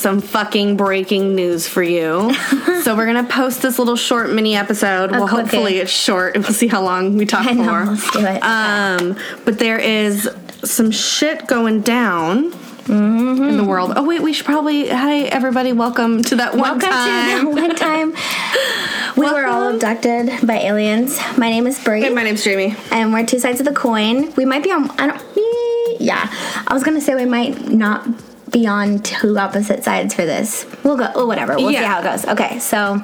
some fucking breaking news for you. so we're gonna post this little short mini episode. well, hopefully it's short. We'll see how long we talk I know, for. let's do it. Um, but there is some shit going down. Mm-hmm. In the world. Oh wait, we should probably. Hi everybody, welcome to that one Welcome time. to the one time we were all abducted by aliens. My name is Brie, Hey, my name's Jamie. and we're two sides of the coin. We might be on. I don't. Yeah, I was gonna say we might not be on two opposite sides for this. We'll go. Oh, whatever. We'll see how it goes. Okay, so.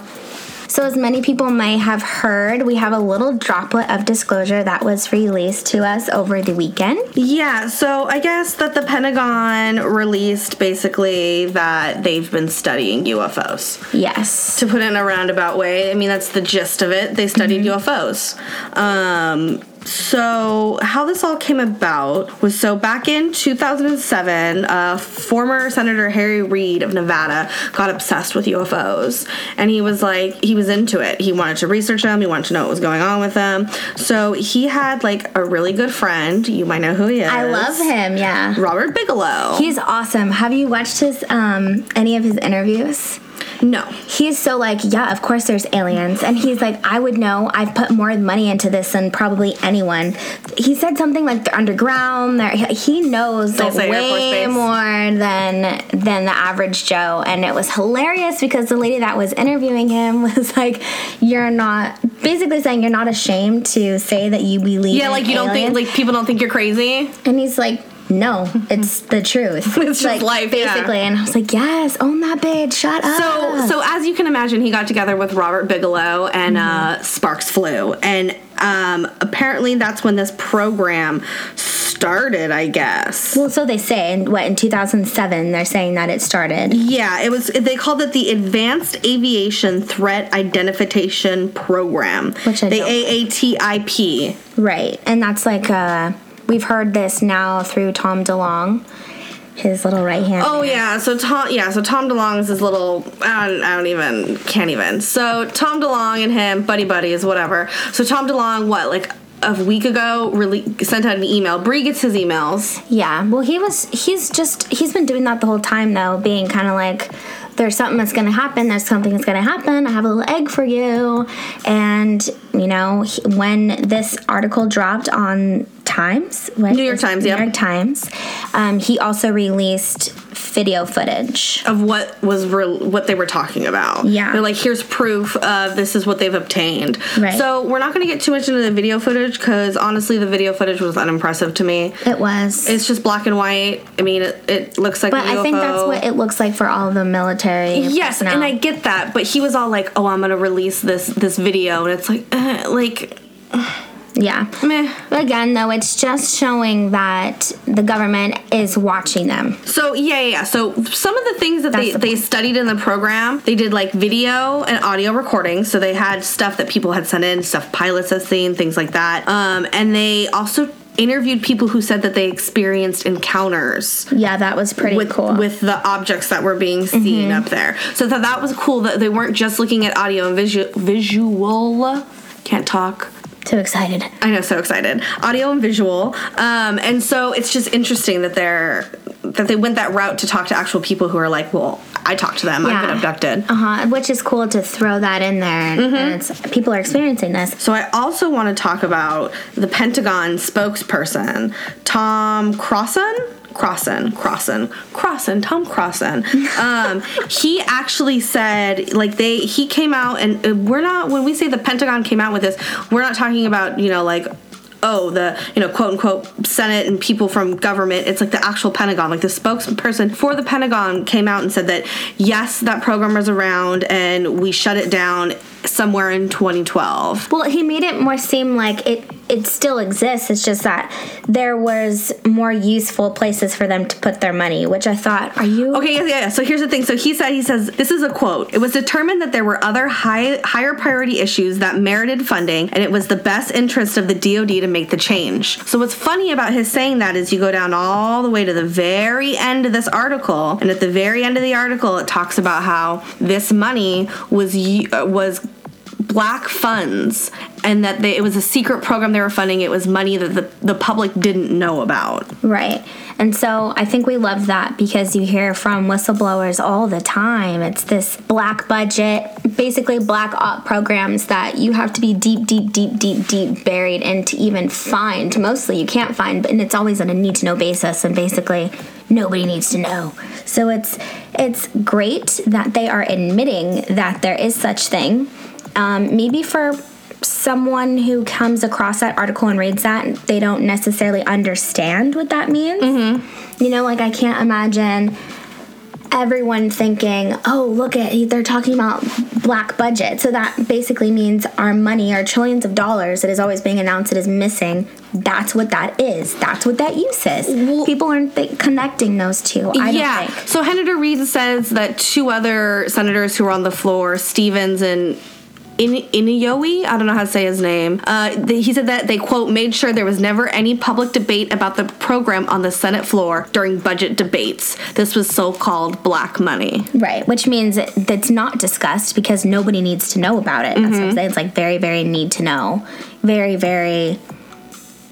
So, as many people may have heard, we have a little droplet of disclosure that was released to us over the weekend. Yeah, so I guess that the Pentagon released basically that they've been studying UFOs. Yes. To put it in a roundabout way, I mean, that's the gist of it. They studied UFOs. Um, so, how this all came about was so back in 2007, uh, former Senator Harry Reid of Nevada got obsessed with UFOs. And he was like, he was into it. He wanted to research them, he wanted to know what was going on with them. So, he had like a really good friend. You might know who he is. I love him, yeah. Robert Bigelow. He's awesome. Have you watched his um any of his interviews? No. He's so like, yeah, of course there's aliens. And he's like, I would know. I've put more money into this than probably anyone. He said something like they're underground. They're, he knows like say Air Force way more than than the average Joe. And it was hilarious because the lady that was interviewing him was like, You're not basically saying you're not ashamed to say that you believe Yeah, in like you don't think like people don't think you're crazy. And he's like, no, it's the truth. It's just like, life, yeah. basically. And I was like, yes, own that bitch. Shut up. So, so as you can imagine, he got together with Robert Bigelow and uh, Sparks Flew, and um, apparently that's when this program started. I guess. well, so they say. And what in 2007 they're saying that it started. Yeah, it was. They called it the Advanced Aviation Threat Identification Program, Which I the don't- AATIP. Right. And that's like uh we've heard this now through Tom DeLonge, his little right hand. Oh yeah, so Tom yeah, so Tom DeLonge is his little I don't, I don't even can't even. So Tom DeLonge and him buddy buddies whatever. So Tom DeLonge what like a week ago really sent out an email. Brie gets his emails. Yeah. Well, he was. He's just. He's been doing that the whole time, though, being kind of like, "There's something that's gonna happen. There's something that's gonna happen. I have a little egg for you." And you know, he, when this article dropped on Times, what New York Times, New yep. York Times, um, he also released video footage. Of what was re- what they were talking about. Yeah. they're like, here's proof of this is what they've obtained. Right. So we're not going to get too much into the video footage because honestly, the video footage was unimpressive to me. It was. It's just black and white. I mean, it, it looks like but. I think that's what it looks like for all the military. Yes, personnel. and I get that, but he was all like, "Oh, I'm gonna release this this video," and it's like, uh, like, yeah. meh. But again, though, it's just showing that the government is watching them. So yeah, yeah. yeah. So some of the things that they the they studied in the program, they did like video and audio recordings. So they had stuff that people had sent in, stuff pilots had seen, things like that. Um, and they also interviewed people who said that they experienced encounters. Yeah, that was pretty with cool. with the objects that were being seen up there. So thought that was cool that they weren't just looking at audio and visual visual can't talk. Too excited. I know, so excited. Audio and visual. Um, and so it's just interesting that they're that they went that route to talk to actual people who are like, well, I talked to them. Yeah. I've been abducted. Uh huh. Which is cool to throw that in there, and, Mm-hmm. and it's people are experiencing this. So I also want to talk about the Pentagon spokesperson, Tom Crosson. Crosson, Crosson, Crosson, Tom Crosson. Um, he actually said, like they, he came out, and uh, we're not when we say the Pentagon came out with this, we're not talking about you know like oh, the, you know, quote unquote Senate and people from government. It's like the actual Pentagon. Like the spokesperson for the Pentagon came out and said that, yes, that program was around and we shut it down somewhere in 2012. Well, he made it more seem like it it still exists. It's just that there was more useful places for them to put their money, which I thought, are you Okay, yeah, yeah. So here's the thing. So he said, he says, this is a quote. It was determined that there were other high, higher priority issues that merited funding, and it was the best interest of the DoD to make the change. So what's funny about his saying that is you go down all the way to the very end of this article, and at the very end of the article, it talks about how this money was uh, was black funds and that they, it was a secret program they were funding. It was money that the, the public didn't know about. Right. And so I think we love that because you hear from whistleblowers all the time. It's this black budget, basically black op programs that you have to be deep, deep, deep, deep, deep buried in to even find. Mostly you can't find, and it's always on a need to know basis. And basically, nobody needs to know. So it's it's great that they are admitting that there is such thing. Um, maybe for someone who comes across that article and reads that, they don't necessarily understand what that means. Mm-hmm. You know, like I can't imagine everyone thinking, "Oh, look at they're talking about black budget." So that basically means our money, our trillions of dollars that is always being announced that is missing. That's what that is. That's what that use is. Well- People aren't th- connecting those two. I yeah. don't think. So Senator Reid says that two other senators who were on the floor, Stevens and In- I don't know how to say his name. Uh, th- he said that they quote made sure there was never any public debate about the program on the Senate floor during budget debates. This was so-called black money. Right, which means that that's not discussed because nobody needs to know about it. That's what I'm Mm-hmm. saying. It's like very, very need to know. Very, very.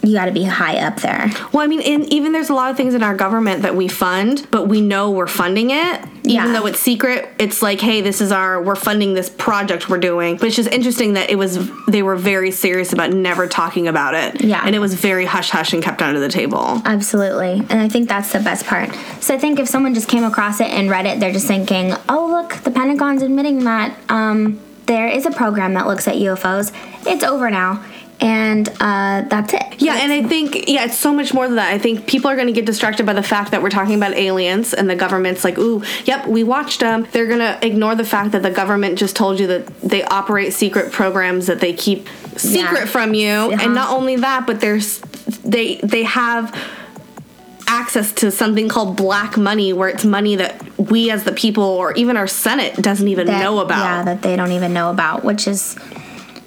You got to be high up there. Well, I mean, in, even there's a lot of things in our government that we fund, but we know we're funding it, Yeah. even though it's secret. It's like, hey, this is our we're funding this project we're doing. But it's just interesting that it was they were very serious about never talking about it. Yeah. and it was very hush hush and kept under the table. Absolutely. And I think that's the best part. So I think if someone just came across it and read it, they're just thinking, oh, look, the Pentagon's admitting that um, there is a program that looks at UFOs. It's over now. And uh, that's it. Yeah, and I think yeah, it's so much more than that. I think people are going to get distracted by the fact that we're talking about aliens, and the government's like, "Ooh, yep, we watched them." They're going to ignore the fact that the government just told you that they operate secret programs that they keep secret Yeah. from you, Uh-huh. and not only that, but there's they they have access to something called black money where it's money that we as the people or even our senate doesn't even that- know about Yeah, that they don't even know about, which is,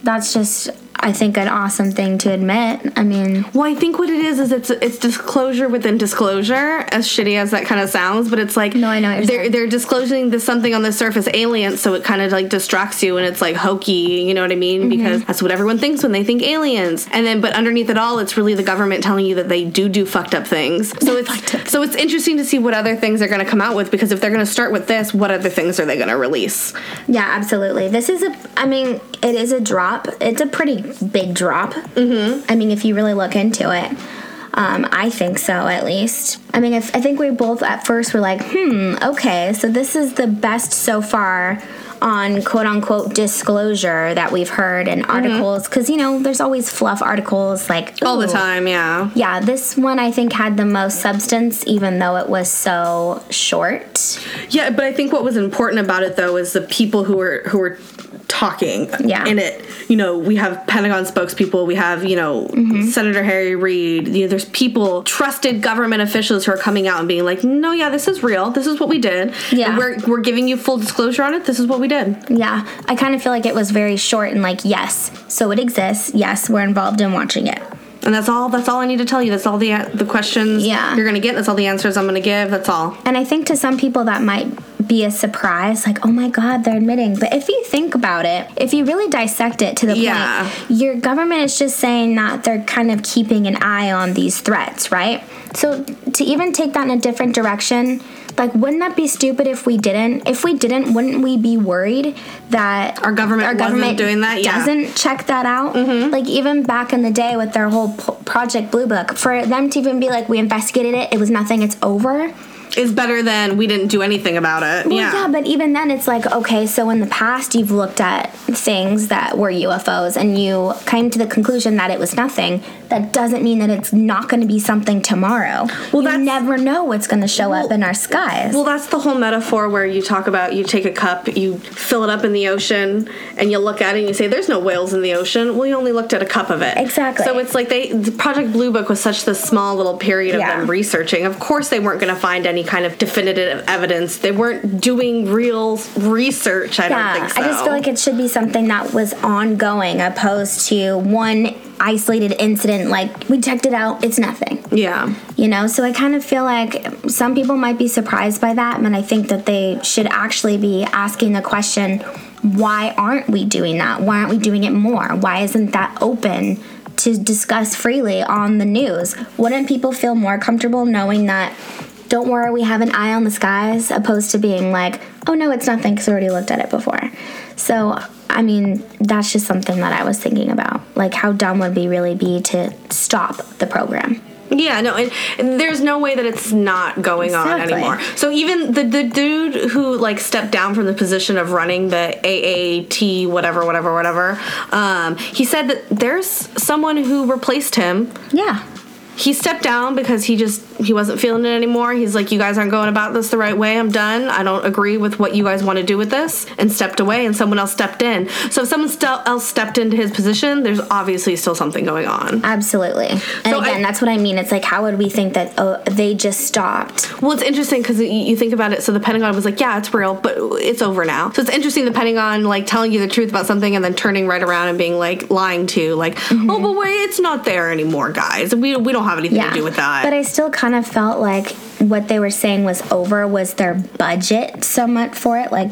that's just, I think, an awesome thing to admit. I mean, Well, I think what it is is it's it's disclosure within disclosure, as shitty as that kind of sounds, but it's like No, I know what you're they're saying. they're disclosing this something on the surface alien, so it kind of like distracts you and it's like hokey, you know what I mean? Mm-hmm. Because that's what everyone thinks when they think aliens, and then but underneath it all, it's really the government telling you that they do do fucked up things. So it's so it's interesting to see what other things they're going to come out with because if they're going to start with this, what other things are they going to release? yeah, absolutely. This is a, I mean, it is a drop. It's a pretty big drop. Mm-hmm. I mean, if you really look into it. Um, I think so, at least. I mean, if, I think we both at first were like, hmm, okay, so this is the best so far on quote unquote disclosure that we've heard in mm-hmm. articles. Because, you know, there's always fluff articles like, All the time, yeah. Yeah, this one I think had the most substance, even though it was so short. Yeah, but I think what was important about it though is the people who were who were talking Yeah. in it. You know, we have Pentagon spokespeople, we have, you know, mm-hmm. Senator Harry Reid. You know, there's people, trusted government officials who are coming out and being like, "No, yeah, this is real. This is what we did. Yeah. And we're we're giving you full disclosure on it. This is what we did." Yeah, I kind of feel like it was very short and like, yes, so it exists. Yes, we're involved in watching it. And that's all that's all I need to tell you. That's all the the questions Yeah. you're going to get. That's all the answers I'm going to give. That's all. And I think to some people that might be a surprise, like, oh my God, they're admitting. But if you think about it, if you really dissect it to the Yeah. point, your government is just saying that they're kind of keeping an eye on these threats, right? So to even take that in a different direction, like, wouldn't that be stupid if we didn't? If we didn't, wouldn't we be worried that Our government wasn't doing that? Yeah. Doesn't check that out. Mm-hmm. Like even back in the day with their whole Project Blue Book, for them to even be like, we investigated it, it was nothing, it's over. Is better than we didn't do anything about it. Well, yeah. yeah, but even then, it's like, okay, so in the past, you've looked at things that were UFOs and you came to the conclusion that it was nothing. That doesn't mean that it's not going to be something tomorrow. Well, you never know what's going to show up in our skies. Well, that's the whole metaphor where you talk about you take a cup, you fill it up in the ocean, and you look at it and you say, "There's no whales in the ocean." Well, you only looked at a cup of it. Exactly. So it's like they the Project Blue Book was such this small little period of Yeah. them researching. Of course, they weren't going to find any kind of definitive evidence. They weren't doing real research. I yeah, don't think so. I just feel like it should be something that was ongoing, opposed to one isolated incident. Like we checked it out, it's nothing. yeah. You know, so I kind of feel like some people might be surprised by that, and I think that they should actually be asking the question why aren't we doing that? Why aren't we doing it more? Why isn't that open to discuss freely on the news? Wouldn't people feel more comfortable knowing that? Don't worry, we have an eye on the skies, opposed to being like, oh no, it's nothing because we already looked at it before. So, I mean, that's just something that I was thinking about. Like, how dumb would we really be to stop the program? Yeah, no, and, and there's no way that it's not going on anymore. So even the the dude who like stepped down from the position of running the AAT whatever whatever whatever, um, he said that there's someone who replaced him. Yeah. He stepped down because he just he wasn't feeling it anymore. He's like, you guys aren't going about this the right way. I'm done. I don't agree with what you guys want to do with this, and stepped away. And someone else stepped in. So if someone st- else stepped into his position, there's obviously still something going on. Absolutely. And So again, I- that's what I mean. It's like, how would we think that oh, they just stopped? Well, it's interesting because you you think about it. So the Pentagon was like, "Yeah, it's real, but it's over now." So it's interesting the Pentagon like telling you the truth about something and then turning right around and being like lying to, like, "Oh, mm-hmm. but wait, it's not there anymore, guys. We we don't have anything to do with that." But I still kind of felt like what they were saying was over was their budget so much for it, like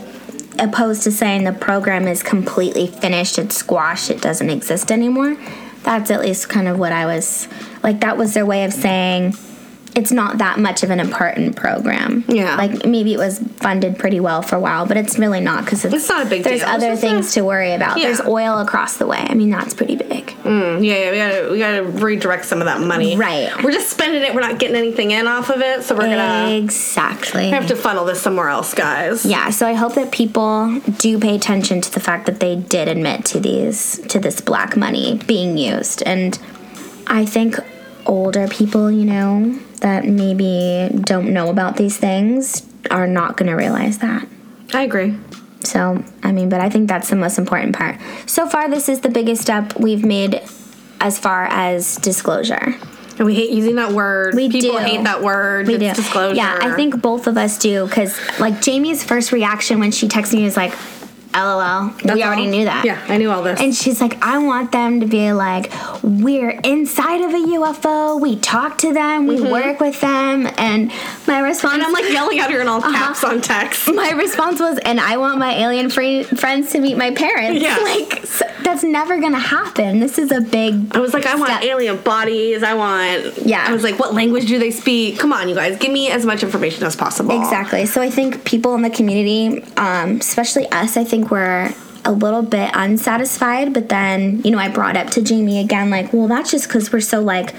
opposed to saying the program is completely finished, it's squashed, it doesn't exist anymore. That's at least kind of what I was like. That was their way of saying it's not that much of an important program. Yeah. like maybe it was funded pretty well for a while, but it's really not because it's, It's not a big There's deal. Other things to worry about. Yeah. There's oil across the way. I mean, that's pretty big. Mm, yeah, yeah, we gotta we gotta redirect some of that money. Right. We're just spending it. We're not getting anything in off of it, so we're gonna Exactly. have to funnel this somewhere else, guys. Yeah, so I hope that people do pay attention to the fact that they did admit to these to this black money being used. And I think older people, you know, that maybe don't know about these things are not going to realize that. I agree. So, I mean, but I think that's the most important part. So far, this is the biggest step we've made as far as disclosure. And we hate using that word. We People do. hate that word. We it's do. disclosure. Yeah, I think both of us do because, like, Jamie's first reaction when she texted me was like, "LOL." we already all. knew that. Yeah, I knew all this. And she's like, I want them to be like, we're inside of a UFO. We talk to them. We work with them. And my response, Mm-hmm. And I'm like yelling at her in all Uh-huh. caps on text. my response was, and I want my alien free friends to meet my parents. Yeah. Like, s that's never gonna happen. This is a big. I was like, I want step. alien bodies. I want. Yeah. I was like, what language do they speak? Come on, you guys, give me as much information as possible. Exactly. So I think people in the community, um, especially us, I think we're a little bit unsatisfied. But then, you know, I brought up to Jamie again, like, well, that's just because we're so like,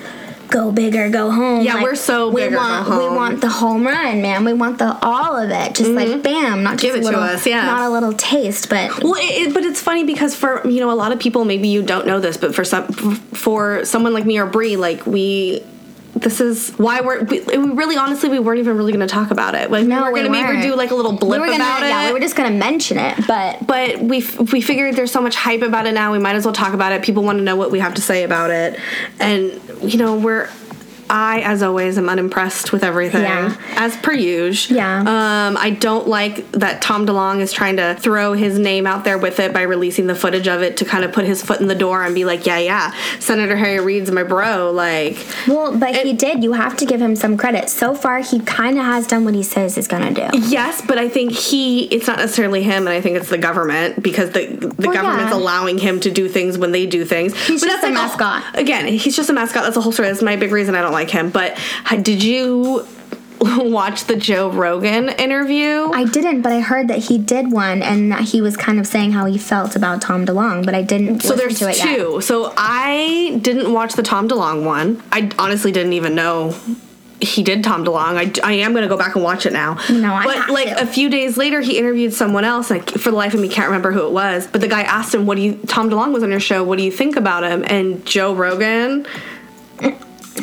go big or go home. Yeah, Like, we're so we big or go want we want the home run, man. We want the all of it, just like bam, not just Mm-hmm. Give a it to little, us, yeah. not a little taste, but Well, it, it- but it's funny because for you know a lot of people, maybe you don't know this, but for some, for someone like me or Brie, like we. This is why we're we, we really honestly we weren't even really going to talk about it. Like No, we were we going to maybe weren't. do like a little blip we were gonna, about it. yeah, we were just gonna mention it, but but we f- we figured there's so much hype about it now. We might as well talk about it. People want to know what we have to say about it, and you know we're. I, as always, am unimpressed with everything, Yeah. as per usual. Yeah. Um, I don't like that Tom DeLonge is trying to throw his name out there with it by releasing the footage of it to kind of put his foot in the door and be like, yeah, yeah, Senator Harry Reid's my bro. Like, well, but he did. You have to give him some credit. So far, he kind of has done what he says he's gonna do. Yes, but I think he it's not necessarily him and I think it's the government because the the Well, government's yeah. allowing him to do things when they do things. He's But just that's a like mascot. again, he's just a mascot. That's the whole story. That's my big reason I don't like him. But did you watch the Joe Rogan interview? I didn't, but I heard that he did one, and that he was kind of saying how he felt about Tom DeLonge, but I didn't. so listen there's to it yet. two. So I didn't watch the Tom DeLonge one. I honestly didn't even know he did Tom DeLonge. I, I am gonna go back and watch it now. No, I but like to. a few days later, he interviewed someone else. Like for the life of me, can't remember who it was. But the guy asked him, "What do you?" Tom DeLonge was on your show. What do you think about him? And Joe Rogan.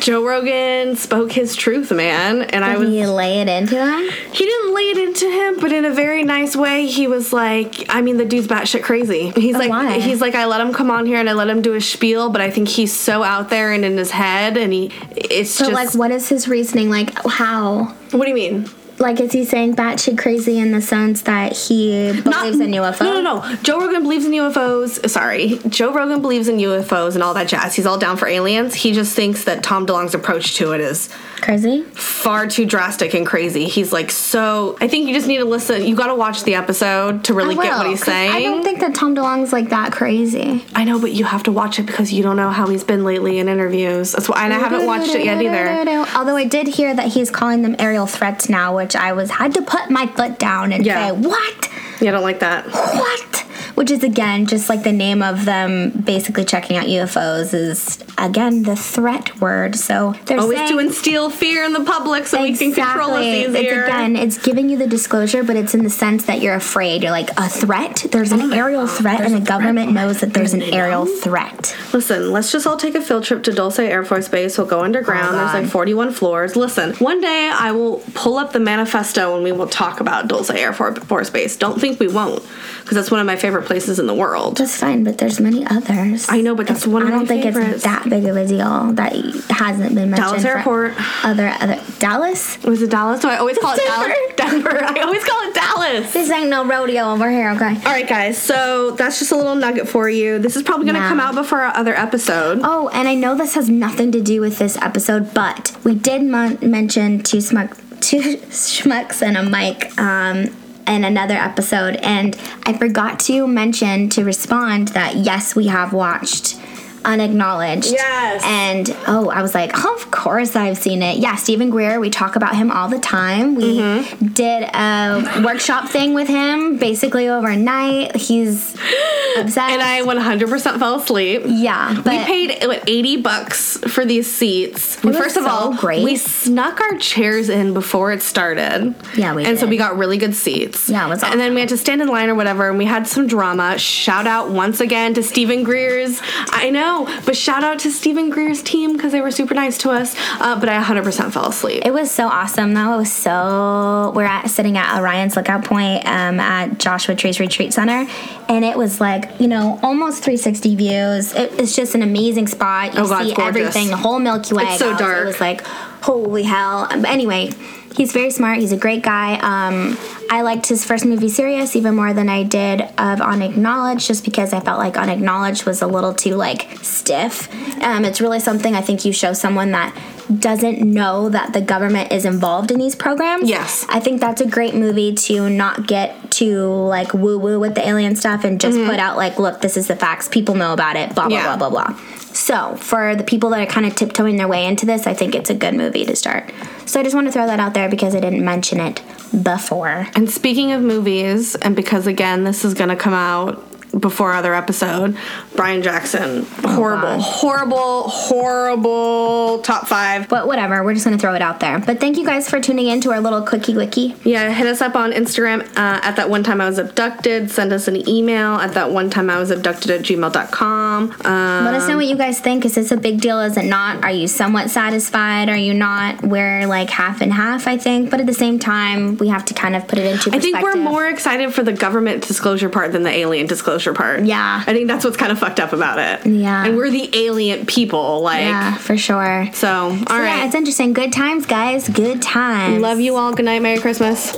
Joe Rogan spoke his truth, man, and I Did was he lay it into him? he didn't lay it into him, but in a very nice way. He was like, I mean, the dude's batshit crazy. He's like, why? he's like, I let him come on here and I let him do his spiel, but I think he's so out there and in his head, and he, it's So, just like, what is his reasoning? Like, how? What do you mean? Like is he saying batshit crazy in the sense that he believes in UFOs? No, no, no. Joe Rogan believes in UFOs. Sorry, Joe Rogan believes in UFOs and all that jazz. He's all down for aliens. He just thinks that Tom DeLonge's approach to it is Crazy? far too drastic and crazy. He's like so. I think you just need to listen. You got to watch the episode to really I get what he's saying. I don't think that Tom DeLonge's like that crazy. I know, but you have to watch it because you don't know how he's been lately in interviews. That's why, and I haven't watched it yet either. Although I did hear that he's calling them aerial threats now, which I was had to put my foot down and Yeah. say, "What? Yeah, I don't like that. What?" Which is again just like the name of them basically checking out UFOs is again the threat word. So they're Always saying, to instill fear in the public so we can control us It's again, it's giving you the disclosure, but it's in the sense that you're afraid. You're like a threat. There's an oh aerial threat, and the government oh knows that there's an aerial threat. Listen, let's just all take a field trip to Dulce Air Force Base. We'll go underground. Oh, There's like 41 floors. Listen, one day I will pull up the manifesto and we will talk about Dulce Air Force Base. Don't think we won't, because that's one of my favorite places in the world. That's fine, but there's many others. I know, but that's one of I don't think favorites. it's that big of a deal that hasn't been mentioned. Dallas Airport. Other other Dallas. Was it Dallas? Do I always call it Dallas? Denver. I always call it Dallas. This ain't no rodeo over here, okay? All right, guys. So that's just a little nugget for you. This is probably going to Yeah. come out before our other episode. Oh, and I know this has nothing to do with this episode, but we did mon- mention two smuck, two schmucks and a mic um, in another episode, and I forgot to mention to respond that yes, we have watched Unacknowledged. Yes. And oh, I was like, of course I've seen it. Yeah, Steven Greer. We talk about him all the time. We Mm-hmm. did a workshop thing with him basically overnight. He's obsessed. And I 100% fell asleep. yeah, but we paid what 80 bucks for these seats. was First of so all, great. we snuck our chairs in before it started. Yeah, we And so we got really good seats. Yeah, it was awesome. And then we had to stand in line or whatever, and we had some drama. Shout out once again to Steven Greer's. I know, but shout out to Steven Greer's team because they were super nice to us. Uh, but I 100% fell asleep. It was so awesome though. It was so we're at sitting at Orion's lookout point um, at Joshua Tree's Retreat Center, and it was like you know almost 360 views. It, it's just an amazing spot. You Oh, see everything, the whole Milky Way. It's so dark. It was like holy hell. But anyway, he's very smart. He's a great guy. Um, I liked his first movie, Sirius, even more than I did of Unacknowledged, just because I felt like Unacknowledged was a little too like stiff. Um, it's really something I think you show someone that doesn't know that the government is involved in these programs. Yes. I think that's a great movie to not get too like woo woo with the alien stuff and just mm-hmm. put out like, look, this is the facts. People know about it. Blah blah Yeah. blah blah blah. So for the people that are kind of tiptoeing their way into this, I think it's a good movie to start. So I just want to throw that out there because I didn't mention it before. And speaking of movies, and because again, this is going to come out before other episode, Brian Jackson, horrible, God. horrible, horrible top five. But whatever, we're just gonna throw it out there. But thank you guys for tuning in to our little quickie wiki. Yeah, hit us up on Instagram uh, at that one time I was abducted. Send us an email at that one time I was abducted at gmail.com. Um, Let us know what you guys think. Is this a big deal? Is it not? Are you somewhat satisfied? Are you not? We're like half and half, I think. But at the same time, we have to kind of put it into I think we're more excited for the government disclosure part than the alien disclosure part. Yeah. I think that's what's kind of fucked up about it. Yeah. And we're the alien people. Like, Yeah, for sure. so, all So right. Yeah, it's interesting. Good times, guys. Good times. Love you all. Good night. Merry Christmas.